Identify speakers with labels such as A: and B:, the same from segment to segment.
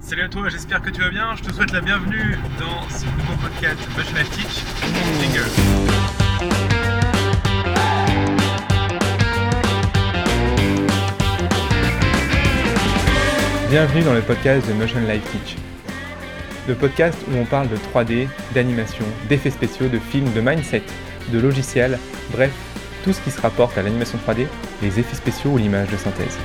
A: Salut à toi, j'espère que tu vas bien. Je te souhaite la bienvenue dans ce nouveau podcast Motion Life Teach. Jingle.
B: Bienvenue dans le podcast de Motion Life Teach. Le podcast où on parle de 3D, d'animation, d'effets spéciaux, de films, de mindset, de logiciels, bref, tout ce qui se rapporte à l'animation 3D, les effets spéciaux ou l'image de synthèse.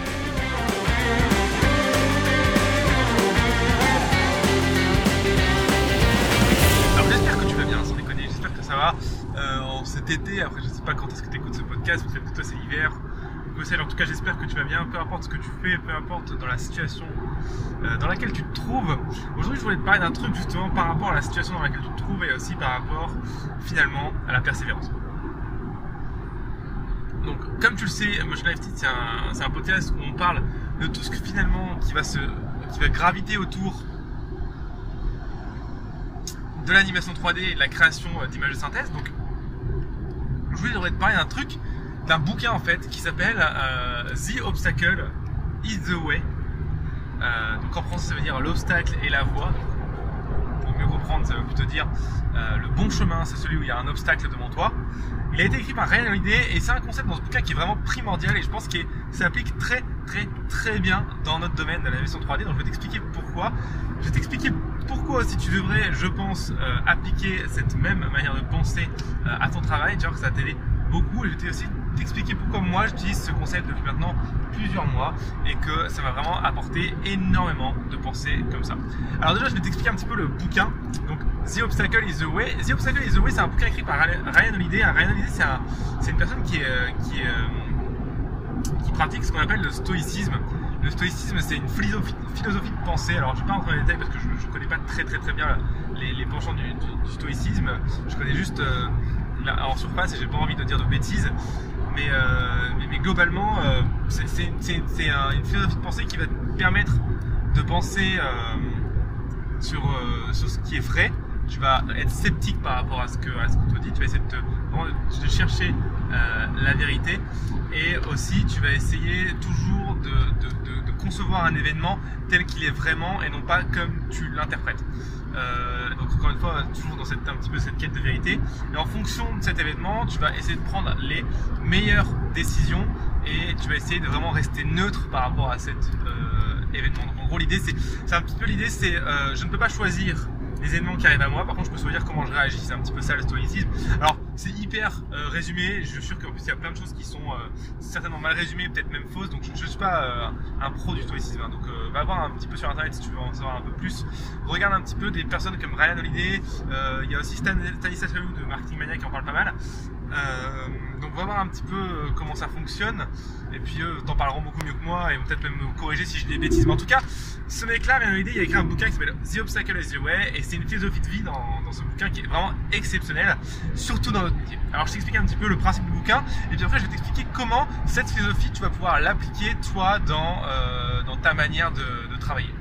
A: Été, après je sais pas quand est-ce que tu écoutes ce podcast, peut-être que toi c'est l'hiver. En tout cas j'espère que tu vas bien, peu importe ce que tu fais, peu importe dans la situation euh, dans laquelle tu te trouves. Aujourd'hui je voulais te parler d'un truc justement par rapport à la situation dans laquelle tu te trouves et aussi par rapport finalement à la persévérance. Donc, comme tu le sais, Motion Life c'est un, un podcast où on parle de tout ce que finalement qui va se, qui va graviter autour de l'animation 3D et de la création euh, d'images de synthèse. Donc, je voulais te parler d'un truc, d'un bouquin en fait, qui s'appelle euh, The Obstacle is the Way. Euh, donc en français, ça veut dire l'obstacle et la voie. Pour mieux comprendre, ça veut plutôt dire euh, le bon chemin, c'est celui où il y a un obstacle devant toi. Il a été écrit par Ryan Holiday et c'est un concept dans ce bouquin qui est vraiment primordial et je pense qu'il s'applique très très très bien dans notre domaine de l'animation 3D. Donc je vais t'expliquer pourquoi. Je vais t'expliquer pourquoi aussi tu devrais, je pense, euh, appliquer cette même manière de penser euh, à ton travail. Tu vois que ça va t'aider beaucoup et je vais aussi t'expliquer pourquoi moi j'utilise ce concept depuis maintenant plusieurs mois et que ça m'a vraiment apporté énormément de penser comme ça. Alors déjà je vais t'expliquer un petit peu le bouquin. Donc The Obstacle is the Way. The Obstacle is the Way c'est un bouquin écrit par Ryan Holiday. Ryan Holiday c'est, un, c'est une personne qui, est, euh, qui pratique ce qu'on appelle le stoïcisme. Le stoïcisme, c'est une philosophie, de pensée. Alors, je ne vais pas rentrer dans les détails parce que je ne connais pas très très très bien les, penchants du, stoïcisme. Je connais juste euh, en surface et j'ai pas envie de dire de bêtises. Mais, euh, globalement, euh, c'est, c'est, c'est, c'est un, une philosophie de pensée qui va te permettre de penser sur, sur ce qui est vrai. Tu vas être sceptique par rapport à ce que qu'on te dit. Tu vas essayer de, te, de chercher la vérité et aussi tu vas essayer toujours de, concevoir un événement tel qu'il est vraiment et non pas comme tu l'interprètes. Euh, donc encore une fois, toujours dans cette, un petit peu cette quête de vérité. Et en fonction de cet événement, tu vas essayer de prendre les meilleures décisions et tu vas essayer de vraiment rester neutre par rapport à cet euh, événement. Donc en gros, l'idée c'est, un petit peu l'idée, c'est euh, je ne peux pas choisir les événements qui arrivent à moi. Par contre, je peux choisir comment je réagis. C'est un petit peu ça le stoïcisme. Alors, c'est hyper euh, résumé. Je suis sûr qu'en plus, il y a plein de choses qui sont euh, certainement mal résumées, peut-être même fausses. Donc, je ne suis pas euh, un pro du stoïcisme. Hein. Donc, va voir un petit peu sur internet si tu veux en savoir un peu plus. Regarde un petit peu des personnes comme Ryan Holiday. il y a aussi Stan, Stanislas de Marketing Mania qui en parle pas mal. Donc, va voir un petit peu comment ça fonctionne. Et puis, eux t'en parleront beaucoup mieux que moi et vont peut-être même me corriger si dis des bêtises. Mais en tout cas, ce mec-là, Holiday, il a écrit un bouquin qui s'appelle The Obstacle is the Way. Et c'est une philosophie de vie dans, ce bouquin qui est vraiment exceptionnelle, surtout dans notre métier. Alors je t'explique un petit peu le principe du bouquin, et puis après je vais t'expliquer comment cette philosophie tu vas pouvoir l'appliquer toi dans, euh, dans ta manière de travailler.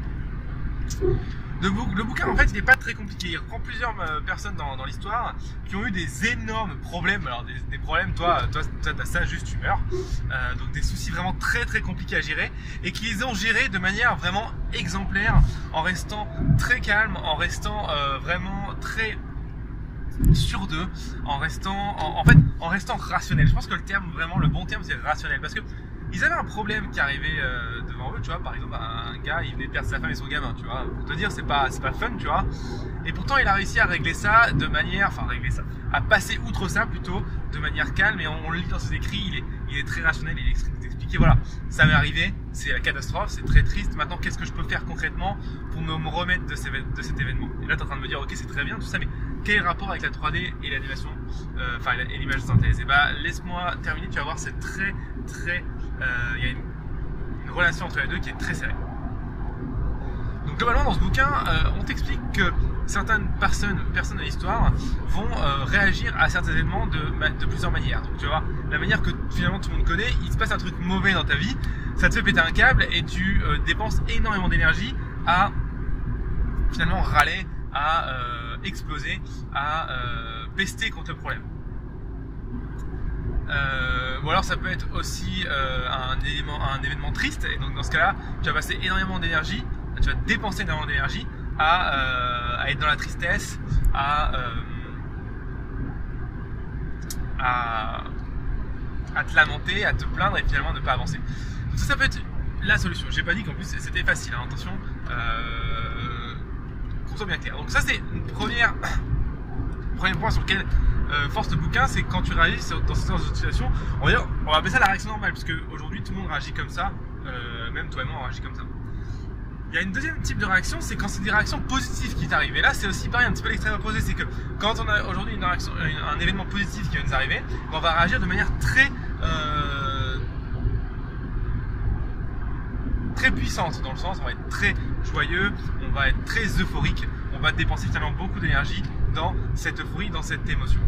A: Le, bouquin en fait il n'est pas très compliqué, il reprend plusieurs euh, personnes dans, l'histoire qui ont eu des énormes problèmes, alors des, problèmes, toi, toi, toi t'as ça juste tu meurs, euh, donc des soucis vraiment très très compliqués à gérer et qui les ont gérés de manière vraiment exemplaire en restant très calme, en restant euh, vraiment très sur d'eux, en restant, en, fait, en restant rationnel. Je pense que le terme, vraiment, le bon terme, c'est rationnel. Parce que ils avaient un problème qui arrivait euh, devant eux, tu vois. Par exemple, un gars, il venait de perdre sa femme et son gamin, tu vois. Pour te dire, c'est pas, pas fun, tu vois. Et pourtant, il a réussi à régler ça de manière, enfin, régler ça, à passer outre ça plutôt de manière calme. Et on, le lit dans ses écrits, il est, il est très rationnel, il explique, voilà, ça m'est arrivé, c'est la catastrophe, c'est très triste. Maintenant, qu'est-ce que je peux faire concrètement pour me, me remettre de, de cet événement? Et là, tu es en train de me dire, ok, c'est très bien, tout ça, mais quel est le rapport avec la 3D et l'animation, euh, enfin, et l'image synthèse? Et bah, laisse-moi terminer, tu vas voir, c'est très, très, il euh, y a une, relation entre les deux qui est très serrée. Donc, globalement, dans ce bouquin, euh, on t'explique que certaines personnes, personnes de l'histoire vont euh, réagir à certains événements de, plusieurs manières. Donc tu vois, la manière que finalement tout le monde connaît, il se passe un truc mauvais dans ta vie, ça te fait péter un câble et tu dépenses énormément d'énergie à finalement râler, à exploser, à pester contre le problème. Ou alors ça peut être aussi un, élément, un événement triste et donc dans ce cas-là, tu vas passer énormément d'énergie tu vas dépenser énormément d'énergie à, euh, à, être dans la tristesse, à, euh, te lamenter, à te plaindre et finalement ne pas avancer. Donc ça, ça peut être la solution. J'ai pas dit qu'en plus c'était facile, hein, attention, euh, qu'on soit bien clair. Donc ça c'est une première, premier point sur lequel euh, force le bouquin, c'est quand tu réagis dans cette situation, on va, on va appeler ça la réaction normale, parce qu'aujourd'hui tout le monde réagit comme ça, euh, même toi et moi on réagit comme ça. Il y a une deuxième type de réaction, c'est quand c'est des réactions positives qui t'arrivent. Et là, c'est aussi pareil, un petit peu l'extrême opposé, c'est que quand on a aujourd'hui une réaction, un événement positif qui va nous arriver, on va réagir de manière très euh, très puissante dans le sens, on va être très joyeux, on va être très euphorique, on va dépenser finalement beaucoup d'énergie dans cette euphorie, dans cette émotion.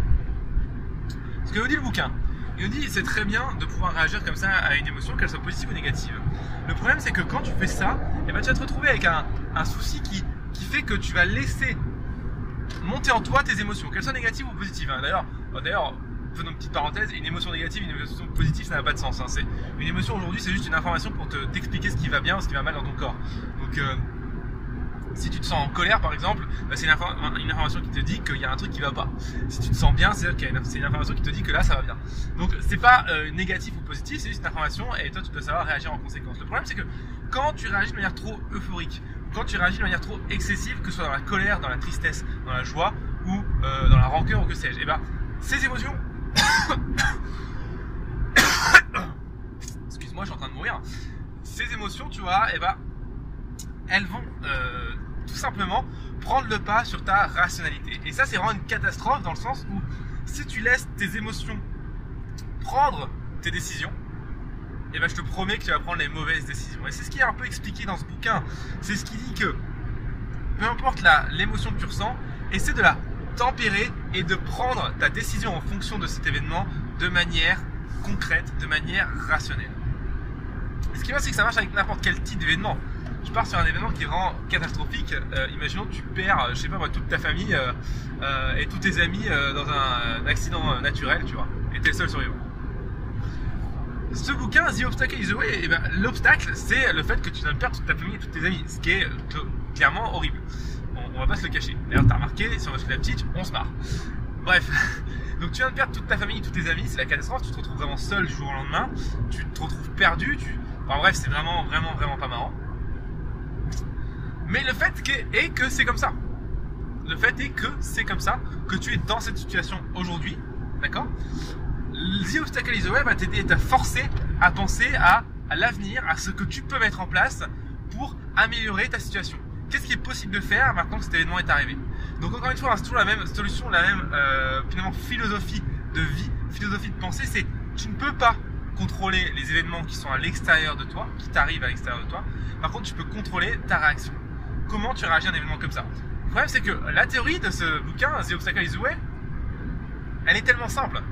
A: Ce que nous dit le bouquin, il nous dit c'est très bien de pouvoir réagir comme ça à une émotion, qu'elle soit positive ou négative. Le problème c'est que quand tu fais ça, eh ben, tu vas te retrouver avec un, un souci qui, qui, fait que tu vas laisser monter en toi tes émotions, qu'elles soient négatives ou positives. Hein. D'ailleurs, oh, d'ailleurs, faisons une petite parenthèse, une émotion négative, une émotion positive, ça n'a pas de sens. Hein. Une émotion aujourd'hui, c'est juste une information pour te t'expliquer ce qui va bien ou ce qui va mal dans ton corps. Donc euh, si tu te sens en colère, par exemple, bah, c'est une, information qui te dit qu'il y a un truc qui va pas. Si tu te sens bien, c'est une, information qui te dit que là, ça va bien. Donc, c'est pas euh, négatif ou positif, c'est juste une information et toi, tu dois savoir réagir en conséquence. Le problème, c'est que quand tu réagis de manière trop euphorique, quand tu réagis de manière trop excessive, que ce soit dans la colère, dans la tristesse, dans la joie ou euh, dans la rancœur ou que sais-je, et ben, ces émotions. Excuse-moi, je suis en train de mourir. Ces émotions, tu vois, et ben, elles vont euh, tout simplement prendre le pas sur ta rationalité. Et ça, c'est vraiment une catastrophe dans le sens où si tu laisses tes émotions prendre tes décisions, et eh ben je te promets que tu vas prendre les mauvaises décisions. Et c'est ce qui est un peu expliqué dans ce bouquin. C'est ce qui dit que peu importe l'émotion que tu ressens, essaie de la tempérer et de prendre ta décision en fonction de cet événement de manière concrète, de manière rationnelle. ce qui va, c'est que ça marche avec n'importe quel type d'événement tu pars sur un événement qui rend catastrophique. Euh, imaginons que tu perds, euh, je sais pas toute ta famille euh, et tous tes amis dans un, accident naturel, tu vois, et t'es le seul survivant. Ce bouquin, The Obstacle is the Way, eh ben, l'obstacle, c'est le fait que tu viens de perdre toute ta famille et tous tes amis, ce qui est clairement horrible. On, va pas se le cacher. D'ailleurs, t'as remarqué, sur notre la petite, on se marre. Bref, donc tu viens de perdre toute ta famille, tous tes amis, c'est la catastrophe, tu te retrouves vraiment seul du jour au lendemain, tu te retrouves perdu, tu... Enfin bref, c'est vraiment, vraiment, vraiment pas marrant. Mais le fait est que c'est comme ça. Le fait est que c'est comme ça, que tu es dans cette situation aujourd'hui, d'accord? The Obstacle is the Way va t'aider à te forcer à penser à, l'avenir, à ce que tu peux mettre en place pour améliorer ta situation. Qu'est-ce qui est possible de faire maintenant que cet événement est arrivé? Donc encore une fois, c'est toujours la même solution, la même euh, finalement philosophie de vie, philosophie de pensée, c'est tu ne peux pas contrôler les événements qui sont à l'extérieur de toi, qui t'arrivent à l'extérieur de toi. Par contre, tu peux contrôler ta réaction comment tu réagis à un événement comme ça. Le problème, c'est que la théorie de ce bouquin, The Obstacle is the Way, elle est tellement simple.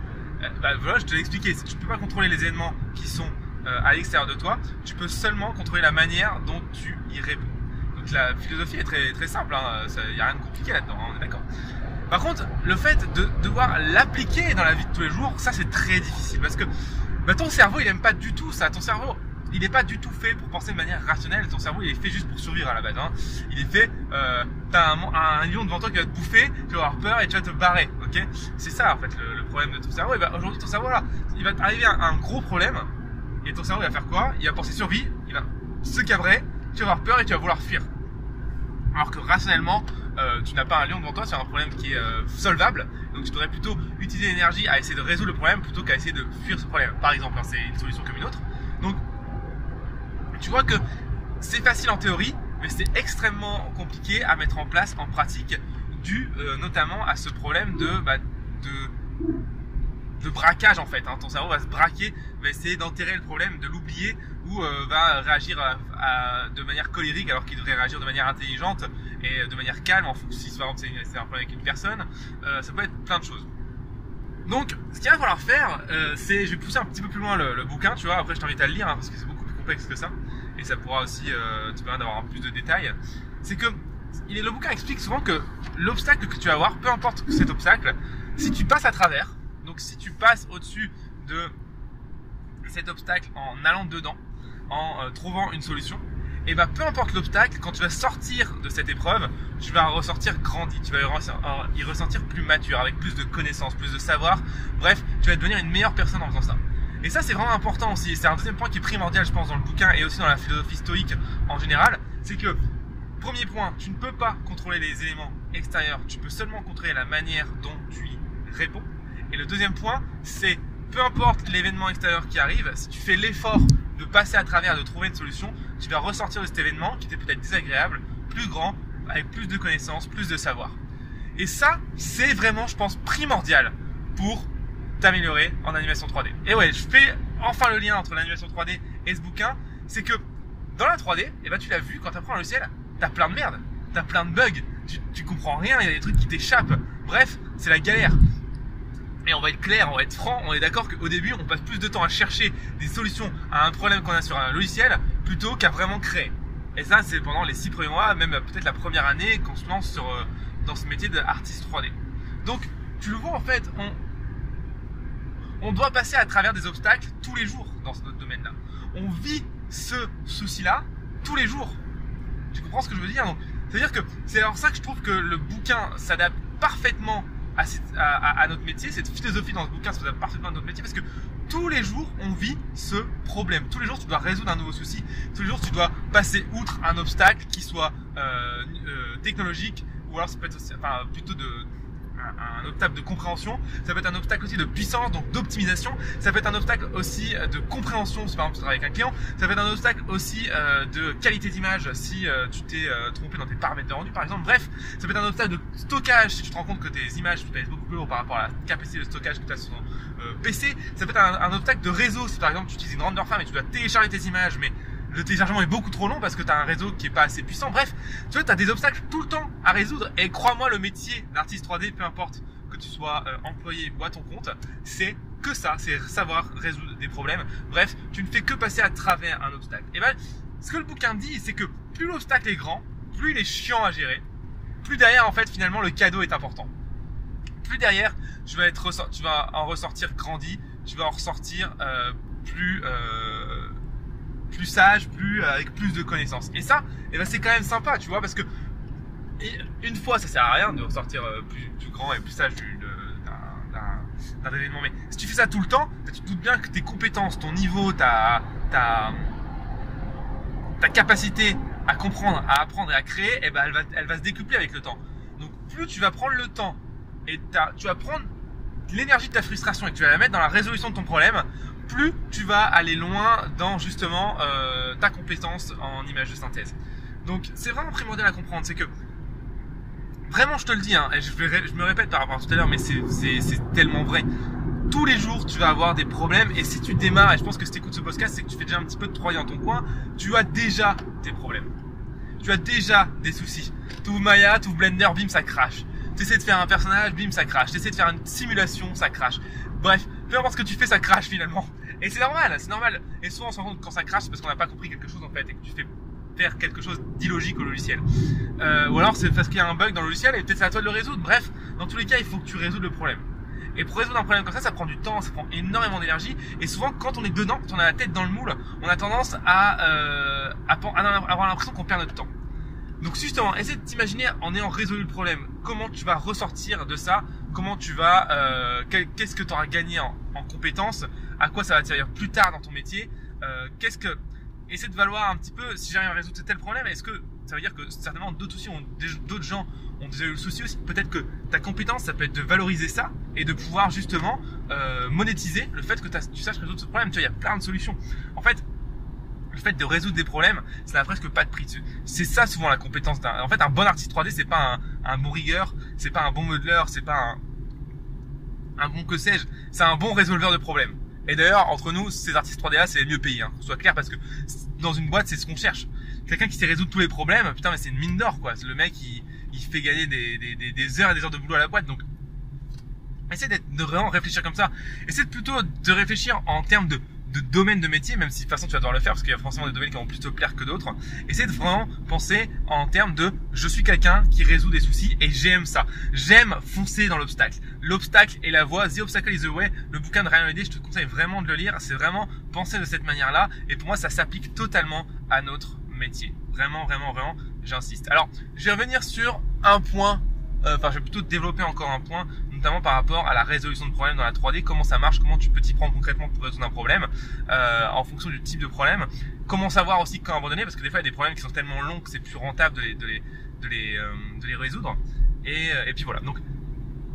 A: Euh, bah, voilà, je te l'ai expliqué. Tu ne peux pas contrôler les événements qui sont euh, à l'extérieur de toi. Tu peux seulement contrôler la manière dont tu y réponds. Donc la philosophie est très, très simple. Il hein. n'y a rien de compliqué là-dedans. Hein, on est d'accord. Par contre, le fait de devoir l'appliquer dans la vie de tous les jours, ça c'est très difficile parce que bah, ton cerveau il aime pas du tout ça. Ton cerveau il n'est pas du tout fait pour penser de manière rationnelle. Ton cerveau, il est fait juste pour survivre à la base. Hein. Il est fait, euh, t'as un, lion devant toi qui va te bouffer, tu vas avoir peur et tu vas te barrer. Ok? C'est ça en fait le, problème de ton cerveau. Ben, aujourd'hui, ton cerveau il va arriver à un gros problème. Et ton cerveau il va faire quoi? Il va penser survie, il va se cabrer, tu vas avoir peur et tu vas vouloir fuir. Alors que rationnellement, euh, tu n'as pas un lion devant toi, c'est un problème qui est euh, solvable. Donc tu devrais plutôt utiliser l'énergie à essayer de résoudre le problème plutôt qu'à essayer de fuir ce problème. Par exemple, hein, c'est une solution comme une autre. Donc tu vois que c'est facile en théorie, mais c'est extrêmement compliqué à mettre en place en pratique, dû euh, notamment à ce problème de, bah, de, braquage en fait. Hein. Ton cerveau va se braquer, va essayer d'enterrer le problème, de l'oublier, ou euh, va réagir de manière colérique alors qu'il devrait réagir de manière intelligente et de manière calme, en si c'est un problème avec une personne. Euh, ça peut être plein de choses. Donc, ce qu'il va falloir faire, c'est, je vais pousser un petit peu plus loin le, bouquin, tu vois. Après, je t'invite à le lire hein, parce que c'est beaucoup plus complexe que ça et ça pourra aussi euh, te permettre d'avoir plus de détails, c'est que le bouquin explique souvent que l'obstacle que tu vas avoir, peu importe cet obstacle, si tu passes à travers, donc si tu passes au-dessus de cet obstacle en allant dedans, en euh, trouvant une solution, et et bah peu importe l'obstacle, quand tu vas sortir de cette épreuve, tu vas ressortir grandi, tu vas y ressentir plus mature, avec plus de connaissances, plus de savoir. Bref, tu vas devenir une meilleure personne en faisant ça. Et ça, c'est vraiment important aussi. C'est un deuxième point qui est primordial, je pense, dans le bouquin et aussi dans la philosophie stoïque en général. C'est que, premier point, tu ne peux pas contrôler les éléments extérieurs. Tu peux seulement contrôler la manière dont tu y réponds. Et le deuxième point, c'est peu importe l'événement extérieur qui arrive, si tu fais l'effort de passer à travers, de trouver une solution, tu vas ressortir de cet événement qui était peut-être désagréable, plus grand, avec plus de connaissances, plus de savoir. Et ça, c'est vraiment, je pense, primordial pour t'améliorer en animation 3D. Et ouais, je fais enfin le lien entre l'animation 3D et ce bouquin, c'est que dans la 3D, et eh ben, tu l'as vu, quand tu apprends un logiciel, t'as plein de merde, t'as plein de bugs, tu, tu comprends rien, il y a des trucs qui t'échappent. Bref, c'est la galère. Et on va être clair, on va être franc, on est d'accord qu'au début, on passe plus de temps à chercher des solutions à un problème qu'on a sur un logiciel plutôt qu'à vraiment créer. Et ça, c'est pendant les six premiers mois, même peut-être la première année qu'on se lance euh, dans ce métier d'artiste 3D. Donc, tu le vois en fait, on, on doit passer à travers des obstacles tous les jours dans ce domaine-là. On vit ce souci-là tous les jours. Tu comprends ce que je veux dire? C'est-à-dire que c'est alors ça que je trouve que le bouquin s'adapte parfaitement à, notre métier, cette philosophie dans ce bouquin s'adapte parfaitement à notre métier parce que tous les jours on vit ce problème. Tous les jours tu dois résoudre un nouveau souci. Tous les jours tu dois passer outre un obstacle qui soit euh, euh, technologique ou alors ça peut être enfin, plutôt de un, obstacle de compréhension, ça peut être un obstacle aussi de puissance, donc d'optimisation, ça peut être un obstacle aussi de compréhension si par exemple tu travailles avec un client, ça peut être un obstacle aussi euh, de qualité d'image si euh, tu t'es euh, trompé dans tes paramètres de rendu par exemple, bref, ça peut être un obstacle de stockage. Si tu te rends compte que tes images pèsent beaucoup plus lourd par rapport à la capacité de stockage que tu as sur ton PC, ça peut être un, un, obstacle de réseau. Si par exemple tu utilises une render farm et tu dois télécharger tes images mais le téléchargement est beaucoup trop long parce que tu as un réseau qui est pas assez puissant. Bref, tu vois, as des obstacles tout le temps à résoudre. Et crois-moi, le métier d'artiste 3D, peu importe que tu sois euh, employé ou à ton compte, c'est que ça, c'est savoir résoudre des problèmes. Bref, tu ne fais que passer à travers un obstacle. Et ben, ce que le bouquin dit, c'est que plus l'obstacle est grand, plus il est chiant à gérer, plus derrière, en fait, finalement, le cadeau est important. Plus derrière, tu vas, être, tu vas en ressortir grandi, tu vas en ressortir euh, plus... Euh, plus sage, plus euh, avec plus de connaissances. Et ça, eh ben, c'est quand même sympa, tu vois, parce que une fois, ça sert à rien de ressortir euh, plus, grand et plus sage d'un événement. Mais si tu fais ça tout le temps, bah, tu te doutes bien que tes compétences, ton niveau, ta, ta, ta capacité à comprendre, à apprendre et à créer, eh ben, elle, va, elle va se décupler avec le temps. Donc plus tu vas prendre le temps et tu vas prendre l'énergie de ta frustration et que tu vas la mettre dans la résolution de ton problème, plus tu vas aller loin dans justement euh, ta compétence en image de synthèse. Donc c'est vraiment primordial à comprendre, c'est que vraiment je te le dis, hein, je, me répète par rapport à tout à l'heure, mais c'est tellement vrai. Tous les jours, tu vas avoir des problèmes, et si tu démarres, et je pense que si tu écoutes ce podcast, c'est que tu fais déjà un petit peu de 3 dans ton coin, tu as déjà des problèmes. Tu as déjà des soucis. Ouvres Maya, ouvres Blender, bim, ça crache. Tu essaies de faire un personnage, bim, ça crache. Tu essaies de faire une simulation, ça crache. Bref, peu importe ce que tu fais, ça crache finalement. Et c'est normal, c'est normal. Et souvent on se rend compte que quand ça crache, c'est parce qu'on n'a pas compris quelque chose en fait et que tu fais faire quelque chose d'illogique au logiciel. Euh, ou alors c'est parce qu'il y a un bug dans le logiciel et peut-être c'est à toi de le résoudre. Bref, dans tous les cas, il faut que tu résoudes le problème. Et pour résoudre un problème comme ça, ça prend du temps, ça prend énormément d'énergie. Et souvent, quand on est dedans, quand on a la tête dans le moule, on a tendance à, euh, à avoir l'impression qu'on perd notre temps. Donc justement, essaie de t'imaginer en ayant résolu le problème, comment tu vas ressortir de ça, comment tu vas, euh, qu'est-ce que tu auras gagné en, en compétences, à quoi ça va servir plus tard dans ton métier, euh, qu'est-ce que, essaie de valoir un petit peu si j'arrive à résoudre tel problème, est-ce que ça veut dire que certainement d'autres aussi ont, d'autres gens ont déjà eu le souci aussi, peut-être que ta compétence ça peut être de valoriser ça et de pouvoir justement euh, monétiser le fait que tu saches résoudre ce problème. Tu vois, il y a plein de solutions. En fait, le fait de résoudre des problèmes, ça n'a presque pas de prix. C'est ça souvent la compétence d'un. En fait, un bon artiste 3D, c'est pas un, un bon rigueur, c'est pas un bon modeler, c'est pas un, un bon que sais-je, c'est un bon résolveur de problèmes. Et d'ailleurs, entre nous, ces artistes 3D là, c'est les mieux payés, hein, soit clair, parce que dans une boîte, c'est ce qu'on cherche. Quelqu'un qui sait résoudre tous les problèmes, putain, mais c'est une mine d'or, quoi. Le mec, il, il fait gagner des, des, des, des, heures et des heures de boulot à la boîte, donc essaie de vraiment réfléchir comme ça. Essaie plutôt de réfléchir en termes de de domaine de métier, même si de toute façon tu vas devoir le faire parce qu'il y a forcément des domaines qui vont plus te plaire que d'autres. Essaye de vraiment penser en termes de je suis quelqu'un qui résout des soucis et j'aime ça. J'aime foncer dans l'obstacle. L'obstacle est la voie. The Obstacle is the way. Le bouquin de Ryan Holiday, je te conseille vraiment de le lire. C'est vraiment penser de cette manière-là. Et pour moi, ça s'applique totalement à notre métier. Vraiment, vraiment, vraiment, j'insiste. Alors, je vais revenir sur un point, euh, enfin, je vais plutôt développer encore un point, notamment par rapport à la résolution de problèmes dans la 3D, comment ça marche, comment tu peux t'y prendre concrètement pour résoudre un problème, euh, en fonction du type de problème. Comment savoir aussi quand abandonner, parce que des fois, il y a des problèmes qui sont tellement longs que c'est plus rentable de les, de les, de les, euh, de les résoudre. Et, et puis voilà. Donc,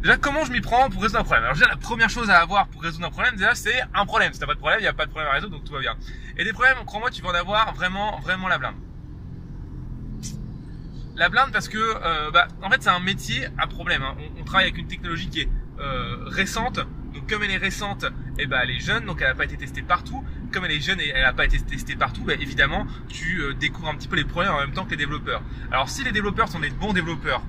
A: Déjà, comment je m'y prends pour résoudre un problème? Alors déjà, la première chose à avoir pour résoudre un problème, déjà, c'est un problème. Si t'as pas de problème, il n'y a pas de problème à résoudre, donc tout va bien. Et des problèmes, crois-moi, tu vas en avoir vraiment, vraiment la blinde. La blinde parce que, euh, bah, en fait, c'est un métier à problème. Hein. On, on, travaille avec une technologie qui est euh, récente. Donc, comme elle est récente, eh ben, elle est jeune, donc elle n'a pas été testée partout. Comme elle est jeune et elle n'a pas été testée partout, bah, évidemment, tu euh, découvres un petit peu les problèmes en même temps que les développeurs. Alors, si les développeurs sont des bons développeurs,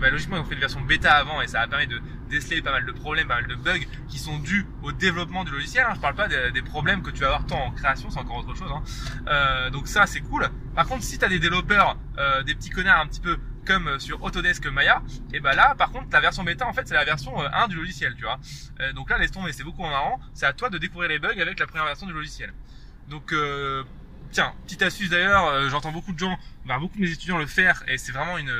A: bah, logiquement, ils ont fait une version bêta avant et ça a permis de déceler pas mal de problèmes, pas mal de bugs qui sont dus au développement du logiciel. Hein. Je parle pas des, des, problèmes que tu vas avoir tant en création, c'est encore autre chose. Hein. Euh, donc ça, c'est cool. Par contre, si tu as des développeurs, euh, des petits connards un petit peu comme sur Autodesk Maya, et bah là, par contre, ta version bêta, en fait, c'est la version 1 euh, du logiciel, tu vois. Euh, donc là, laisse tomber, c'est beaucoup marrant. C'est à toi de découvrir les bugs avec la première version du logiciel. Donc euh, Tiens, petite astuce d'ailleurs, euh, j'entends beaucoup de gens, bah, beaucoup de mes étudiants le faire, et c'est vraiment une,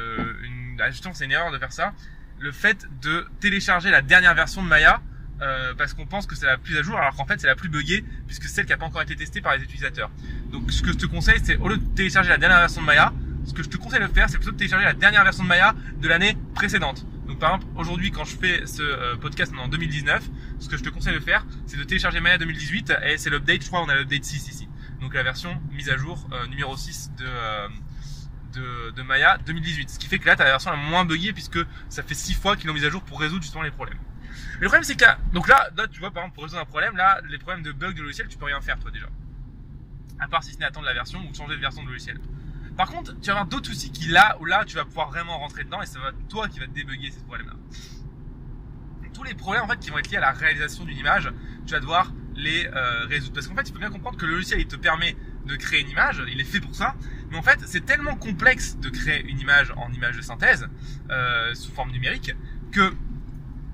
A: une bah, justement c'est une erreur de faire ça. Le fait de télécharger la dernière version de Maya, euh, parce qu'on pense que c'est la plus à jour, alors qu'en fait c'est la plus buggée, puisque c'est celle qui n'a pas encore été testée par les utilisateurs. Donc ce que je te conseille, c'est au lieu de télécharger la dernière version de Maya, ce que je te conseille de faire, c'est plutôt de télécharger la dernière version de Maya de l'année précédente. Donc par exemple, aujourd'hui, quand je fais ce euh, podcast en 2019, ce que je te conseille de faire, c'est de télécharger Maya 2018, et c'est l'update, je crois, on a l'update 6 ici donc la version mise à jour euh, numéro 6 de, euh, de, de, Maya 2018. Ce qui fait que là, tu as la version la moins buggée puisque ça fait 6 fois qu'ils l'ont mise à jour pour résoudre justement les problèmes. Le problème, c'est que donc là, tu vois, par exemple, pour résoudre un problème, là, les problèmes de bug de logiciel, tu peux rien faire, toi, déjà. À part si ce n'est attendre la version ou changer de version de logiciel. Par contre, tu vas avoir d'autres soucis qui, là, où là, tu vas pouvoir vraiment rentrer dedans et ça va toi qui va te débugger ces problèmes-là. Tous les problèmes, en fait, qui vont être liés à la réalisation d'une image, tu vas devoir les euh, résoudre. Parce qu'en fait, il faut bien comprendre que le logiciel, il te permet de créer une image, il est fait pour ça, mais en fait, c'est tellement complexe de créer une image en image de synthèse, euh, sous forme numérique, que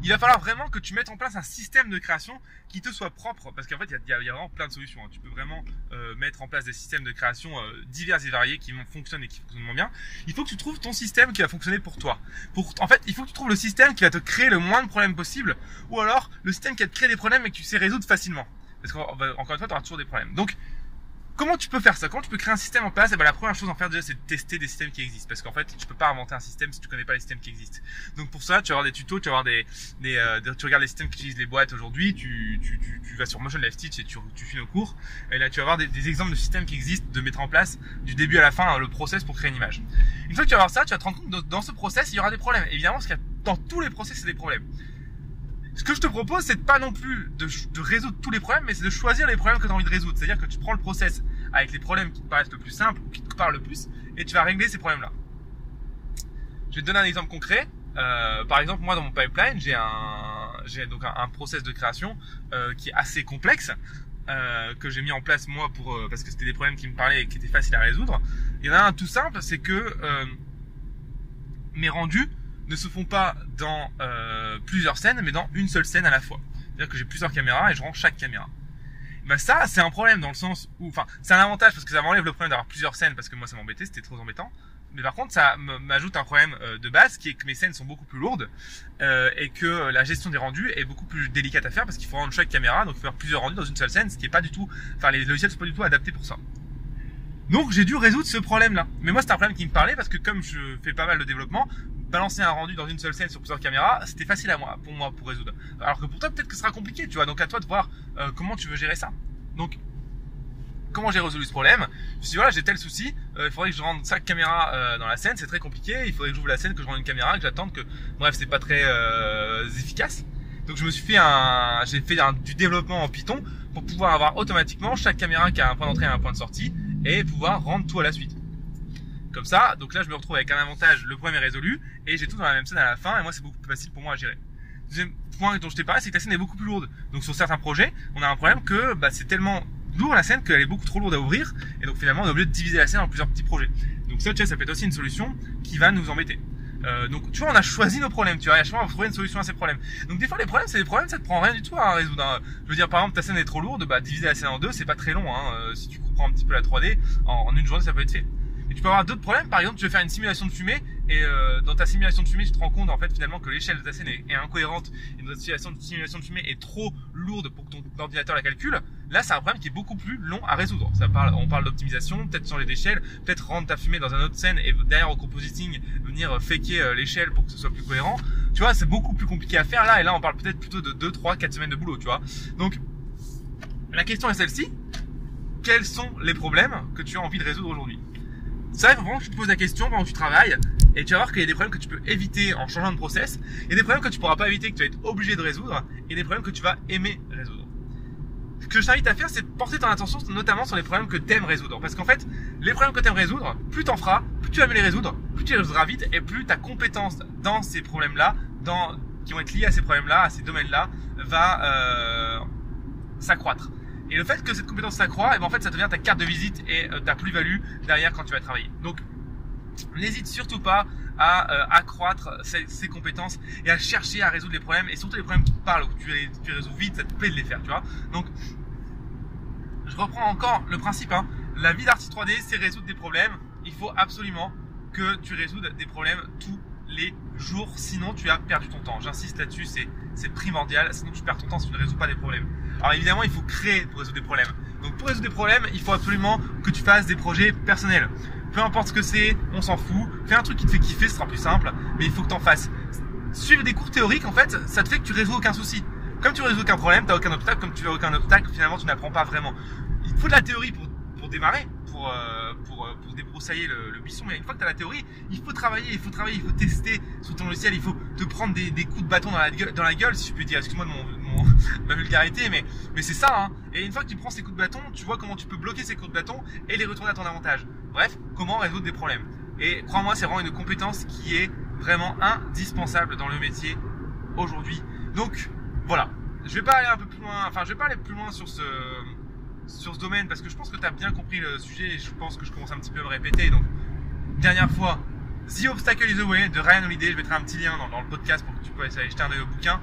A: il va falloir vraiment que tu mettes en place un système de création qui te soit propre, parce qu'en fait, il y, a vraiment plein de solutions. Hein. Tu peux vraiment euh, mettre en place des systèmes de création euh, divers et variés qui fonctionnent et qui fonctionnent bien. Il faut que tu trouves ton système qui va fonctionner pour toi. Pour, en fait, il faut que tu trouves le système qui va te créer le moins de problèmes possible, ou alors le système qui va te créer des problèmes et que tu sais résoudre facilement. Parce qu'encore une fois, tu auras toujours des problèmes. Donc, Comment tu peux faire ça? Comment tu peux créer un système en place? Et eh ben, la première chose à faire déjà, c'est de tester des systèmes qui existent. Parce qu'en fait, tu peux pas inventer un système si tu connais pas les systèmes qui existent. Donc pour ça, tu vas avoir des tutos, tu vas avoir des, euh, tu regardes les systèmes qui utilisent les boîtes aujourd'hui, tu, tu, tu, vas sur Motion Stitch et tu, tu finis au cours. Et là, tu vas avoir des, des, exemples de systèmes qui existent, de mettre en place du début à la fin hein, le process pour créer une image. Une fois que tu vas avoir ça, tu vas te rendre compte que dans ce process, il y aura des problèmes. Évidemment, parce qu'il y a dans tous les process, c'est des problèmes. Ce que je te propose, c'est pas non plus de, de, résoudre tous les problèmes, mais c'est de choisir les problèmes que tu as envie de résoudre. C'est-à-dire que tu prends le process avec les problèmes qui te paraissent le plus simples ou qui te parlent le plus, et tu vas régler ces problèmes-là. Je vais te donner un exemple concret. Euh, par exemple, moi dans mon pipeline, j'ai un, j'ai donc un, process de création euh, qui est assez complexe. Euh, que j'ai mis en place moi pour euh, parce que c'était des problèmes qui me parlaient et qui étaient faciles à résoudre. Il y en a un tout simple, c'est que euh, mes rendus ne se font pas dans euh, plusieurs scènes, mais dans une seule scène à la fois. C'est-à-dire que j'ai plusieurs caméras et je rends chaque caméra. Bah ça, c'est un problème dans le sens où, enfin, c'est un avantage parce que ça m'enlève le problème d'avoir plusieurs scènes parce que moi ça m'embêtait, c'était trop embêtant. Mais par contre, ça m'ajoute un problème euh, de base qui est que mes scènes sont beaucoup plus lourdes euh, et que la gestion des rendus est beaucoup plus délicate à faire parce qu'il faut rendre chaque caméra, donc faire plusieurs rendus dans une seule scène, ce qui est pas du tout, enfin les logiciels sont pas du tout adaptés pour ça. Donc j'ai dû résoudre ce problème-là. Mais moi c'est un problème qui me parlait parce que comme je fais pas mal de développement, balancer un rendu dans une seule scène sur plusieurs caméras, c'était facile à moi, pour moi, pour résoudre. Alors que pour toi, peut-être que ce sera compliqué, tu vois. Donc à toi de voir euh, comment tu veux gérer ça. Donc, comment j'ai résolu ce problème? Je me suis dit, voilà, j'ai tel souci, euh, il faudrait que je rende chaque caméra euh, dans la scène, c'est très compliqué, il faudrait que j'ouvre la scène, que je rende une caméra, que j'attende que... Bref, c'est pas très euh, efficace. Donc je me suis fait un... J'ai fait un, du développement en Python pour pouvoir avoir automatiquement chaque caméra qui a un point d'entrée et un point de sortie et pouvoir rendre tout à la suite. Comme ça, donc là je me retrouve avec un avantage, le problème est résolu, et j'ai tout dans la même scène à la fin, et moi c'est beaucoup plus facile pour moi à gérer. Deuxième point dont je t'ai parlé, c'est que la scène est beaucoup plus lourde. Donc sur certains projets, on a un problème que bah, c'est tellement lourd la scène qu'elle est beaucoup trop lourde à ouvrir, et donc finalement on est obligé de diviser la scène en plusieurs petits projets. Donc ça, tu vois, ça peut être aussi une solution qui va nous embêter. Euh, donc tu vois, on a choisi nos problèmes, tu vois, et à chaque fois on va trouver une solution à ces problèmes. Donc des fois les problèmes, c'est des problèmes, ça te prend rien du tout à résoudre. Hein. Je veux dire, par exemple, ta scène est trop lourde, bah diviser la scène en deux, c'est pas très long. Hein. Euh, si tu comprends un petit peu la 3D, en, en une journée ça peut être fait. Et tu peux avoir d'autres problèmes. Par exemple, tu veux faire une simulation de fumée et euh, dans ta simulation de fumée, tu te rends compte en fait finalement que l'échelle de ta scène est, incohérente et notre simulation simulation de fumée est trop lourde pour que ton ordinateur la calcule. Là, c'est un problème qui est beaucoup plus long à résoudre. Ça parle, on parle d'optimisation, peut-être changer d'échelle, peut-être rendre ta fumée dans un autre scène et derrière au compositing venir faker euh, l'échelle pour que ce soit plus cohérent. Tu vois, c'est beaucoup plus compliqué à faire là et là on parle peut-être plutôt de 2, 3, 4 semaines de boulot, tu vois. Donc la question est celle-ci. Quels sont les problèmes que tu as envie de résoudre aujourd'hui? Ça, il faut vraiment tu te poses la question pendant que tu travailles et tu vas voir qu'il y a des problèmes que tu peux éviter en changeant de process. A des problèmes que tu pourras pas éviter, que tu vas être obligé de résoudre et des problèmes que tu vas aimer résoudre. Ce que je t'invite à faire, c'est porter ton attention notamment sur les problèmes que tu aimes résoudre. Parce qu'en fait, les problèmes que tu aimes résoudre, plus t'en feras, plus tu vas les résoudre, plus tu les résoudras vite et plus ta compétence dans ces problèmes-là, dans, qui vont être liés à ces problèmes-là, à ces domaines-là, va euh, s'accroître. Et le fait que cette compétence s'accroît, et eh ben en fait, ça devient ta carte de visite et euh, ta plus-value derrière quand tu vas travailler. Donc, n'hésite surtout pas à euh, accroître ces, compétences et à chercher à résoudre les problèmes et surtout les problèmes parlent ou que tu, résous vite, ça te plaît de les faire, tu vois. Donc, je reprends encore le principe. Hein. La vie d'artiste 3D, c'est résoudre des problèmes. Il faut absolument que tu résoudes des problèmes tous les jours, sinon tu as perdu ton temps. J'insiste là-dessus, c'est primordial, sinon tu perds ton temps si tu ne résous pas des problèmes. Alors évidemment, il faut créer pour résoudre des problèmes. Donc pour résoudre des problèmes, il faut absolument que tu fasses des projets personnels. Peu importe ce que c'est, on s'en fout. Fais un truc qui te fait kiffer, ce sera plus simple, mais il faut que tu en fasses. Suivre des cours théoriques, en fait, ça te fait que tu résous aucun souci. Comme tu résous aucun problème, tu n'as aucun obstacle, comme tu n'as aucun obstacle, finalement tu n'apprends pas vraiment. Il faut de la théorie pour, pour démarrer, pour, euh, euh, pour débroussailler le, le, buisson, mais une fois que tu as la théorie, il faut travailler, il faut travailler, il faut tester sur ton logiciel, il faut te prendre des, coups de bâton dans la, gueule, dans la gueule, si je peux dire, excuse-moi de mon, ma vulgarité, mais, mais c'est ça. Hein. Et une fois que tu prends ces coups de bâton, tu vois comment tu peux bloquer ces coups de bâton et les retourner à ton avantage. Bref, comment résoudre des problèmes. Et crois-moi, c'est vraiment une compétence qui est vraiment indispensable dans le métier aujourd'hui. Donc voilà, je vais pas aller un peu plus loin, enfin je vais pas aller plus loin sur ce sur ce domaine parce que je pense que tu as bien compris le sujet et je pense que je commence un petit peu à me répéter. Donc dernière fois, The Obstacle is the de Ryan Holiday. Je mettrai un petit lien dans, le podcast pour que tu puisses aller jeter un œil au bouquin.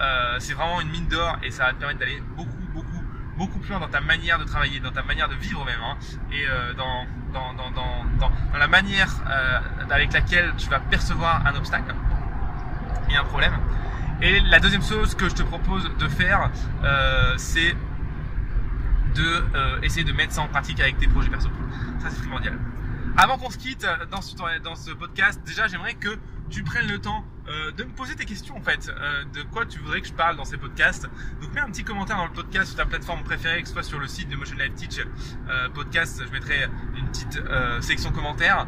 A: Euh, c'est vraiment une mine d'or et ça va te permettre d'aller beaucoup, beaucoup, beaucoup plus loin dans ta manière de travailler, dans ta manière de vivre même, hein, et euh, dans, dans, dans, dans, la manière euh, avec laquelle tu vas percevoir un obstacle et un problème. Et la deuxième chose que je te propose de faire, c'est de essayer de mettre ça en pratique avec tes projets perso. Ça c'est primordial. Avant qu'on se quitte dans ce, dans ce podcast, déjà j'aimerais que tu prennes le temps euh, de me poser tes questions en fait, euh, de quoi tu voudrais que je parle dans ces podcasts. Donc mets un petit commentaire dans le podcast sur ta plateforme préférée, que ce soit sur le site de Motion Life Teach euh, podcast, je mettrai une petite section commentaires,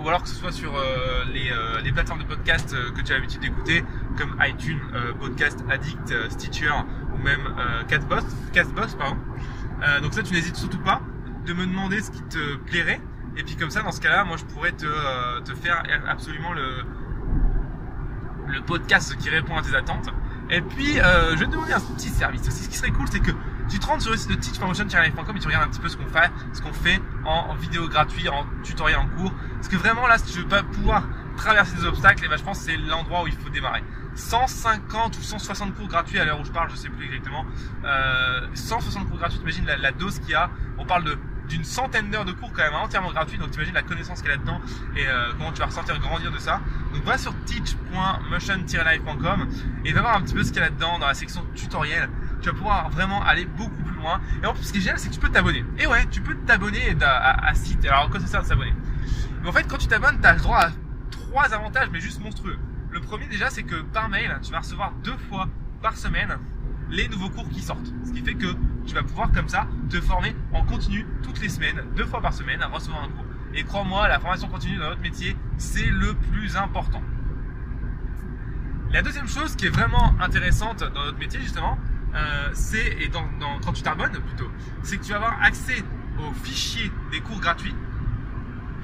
A: ou alors que ce soit sur les, les, plateformes de podcast que tu as l'habitude d'écouter, comme iTunes, Podcast Addict, Stitcher ou même Castbox, Castbox pardon. Donc ça tu n'hésites surtout pas de me demander ce qui te plairait. Et puis comme ça, dans ce cas-là, moi je pourrais te, te faire absolument le, le podcast qui répond à tes attentes. Et puis, euh, je vais te demander un petit service aussi. Ce qui serait cool, c'est que tu te rends sur le site de teachpromotion.com et tu regardes un petit peu ce qu'on fait, ce qu'on fait en, vidéo gratuite, en tutoriel en cours. Parce que vraiment là, si tu veux pas pouvoir traverser des obstacles, et eh ben, je pense que c'est l'endroit où il faut démarrer. 150 ou 160 cours gratuits à l'heure où je parle, je sais plus exactement. Euh, 160 cours gratuits, imagine la, la dose qu'il y a. On parle d'une centaine d'heures de cours quand même entièrement gratuit. Donc t'imagines la connaissance qu'il y a là-dedans et euh, comment tu vas ressentir grandir de ça. Donc va sur teach.motion-live.com et va voir un petit peu ce qu'il y a là-dedans dans la section tutoriel. Tu vas pouvoir vraiment aller beaucoup plus loin. Et en plus, ce qui est génial, c'est que tu peux t'abonner. Et ouais, tu peux t'abonner à, à, site. Alors, quoi ça sert de s'abonner? Mais en fait, quand tu t'abonnes, tu as le droit à trois avantages, mais juste monstrueux. Le premier, déjà, c'est que par mail, tu vas recevoir deux fois par semaine les nouveaux cours qui sortent. Ce qui fait que tu vas pouvoir comme ça te former en continu toutes les semaines, deux fois par semaine, à recevoir un cours. Et crois-moi, la formation continue dans notre métier, c'est le plus important. La deuxième chose qui est vraiment intéressante dans notre métier justement, euh, c'est et quand tu t'abonnes plutôt, c'est que tu vas avoir accès aux fichiers des cours gratuits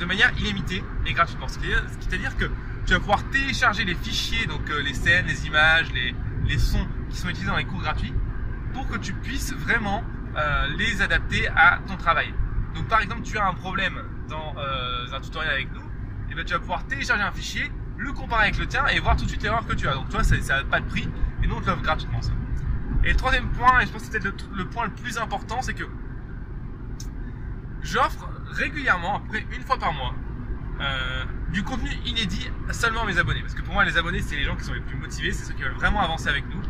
A: de manière illimitée et gratuitement. C'est-à-dire que tu vas pouvoir télécharger les fichiers, donc euh, les scènes, les images, les, les sons qui sont utilisés dans les cours gratuits pour que tu puisses vraiment euh, les adapter à ton travail. Donc par exemple, tu as un problème dans euh, un tutoriel avec nous, et bien tu vas pouvoir télécharger un fichier, le comparer avec le tien et voir tout de suite l'erreur que tu as. Donc toi, ça n'a pas de prix et nous on te l'offre gratuitement ça. Et le troisième point, et je pense que c'est peut-être le, point le plus important, c'est que j'offre régulièrement, après une fois par mois, euh, du contenu inédit seulement à mes abonnés. Parce que pour moi, les abonnés, c'est les gens qui sont les plus motivés, c'est ceux qui veulent vraiment avancer avec nous.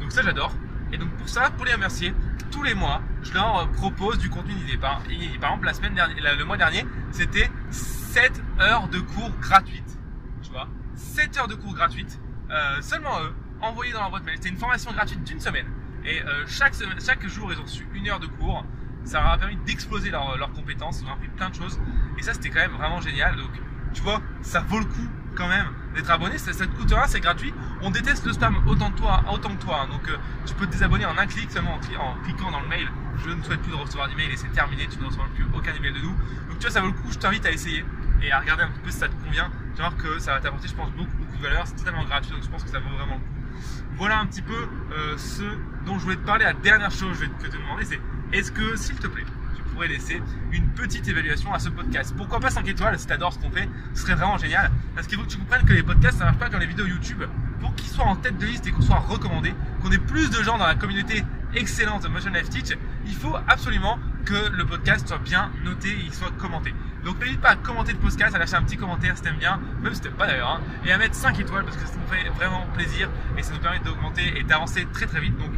A: Donc ça, j'adore. Et donc pour ça, pour les remercier, tous les mois, je leur propose du contenu inédit. Par, exemple, la semaine dernière, le mois dernier, c'était 7 heures de cours gratuites. Tu vois? 7 heures de cours gratuites, euh, seulement eux, envoyés dans leur boîte mail. C'était une formation gratuite d'une semaine. Et euh, chaque, chaque jour, ils ont reçu une heure de cours. Ça leur a permis d'exploser leurs compétences. Ils ont appris plein de choses. Et ça, c'était quand même vraiment génial. Donc, tu vois, ça vaut le coup quand même d'être abonné. Ça, ça te coûte rien, c'est gratuit. On déteste le spam autant, de toi, autant que toi. Hein. Donc, euh, tu peux te désabonner en un clic seulement en, cliquant dans le mail. Je ne souhaite plus de recevoir d'email et c'est terminé. Tu ne recevras plus aucun email de nous. Donc, tu vois, ça vaut le coup. Je t'invite à essayer et à regarder un petit peu si ça te convient. Tu vas voir que ça va t'apporter, je pense, beaucoup, beaucoup de valeur. C'est totalement gratuit. Donc, je pense que ça vaut vraiment le coup. Voilà un petit peu euh, ce dont je voulais te parler. La dernière chose que je vais te demander, c'est est-ce que, s'il te plaît, tu pourrais laisser une petite évaluation à ce podcast? Pourquoi pas 5 étoiles? Si tu adores ce qu'on fait Ce serait vraiment génial. Parce qu'il faut que tu comprennes que les podcasts, ça marche pas comme les vidéos YouTube. Pour qu'ils soient en tête de liste et qu'on soit recommandé, qu'on ait plus de gens dans la communauté excellente de Motion Life Teach, il faut absolument que le podcast soit bien noté et il soit commenté. Donc n'hésite pas à commenter le podcast, à lâcher un petit commentaire si t'aimes bien, même si t'aimes pas d'ailleurs, hein, et à mettre 5 étoiles parce que ça nous fait vraiment plaisir et ça nous permet d'augmenter et d'avancer très très vite. Donc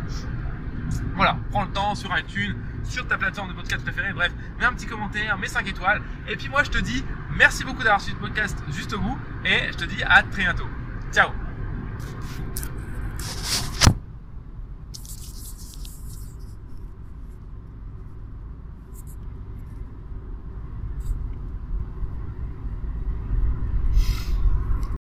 A: voilà, prends le temps sur iTunes, sur ta plateforme de podcast préférée, bref, mets un petit commentaire, mets 5 étoiles. Et puis moi je te dis merci beaucoup d'avoir suivi ce podcast juste au bout et je te dis à très bientôt. Ciao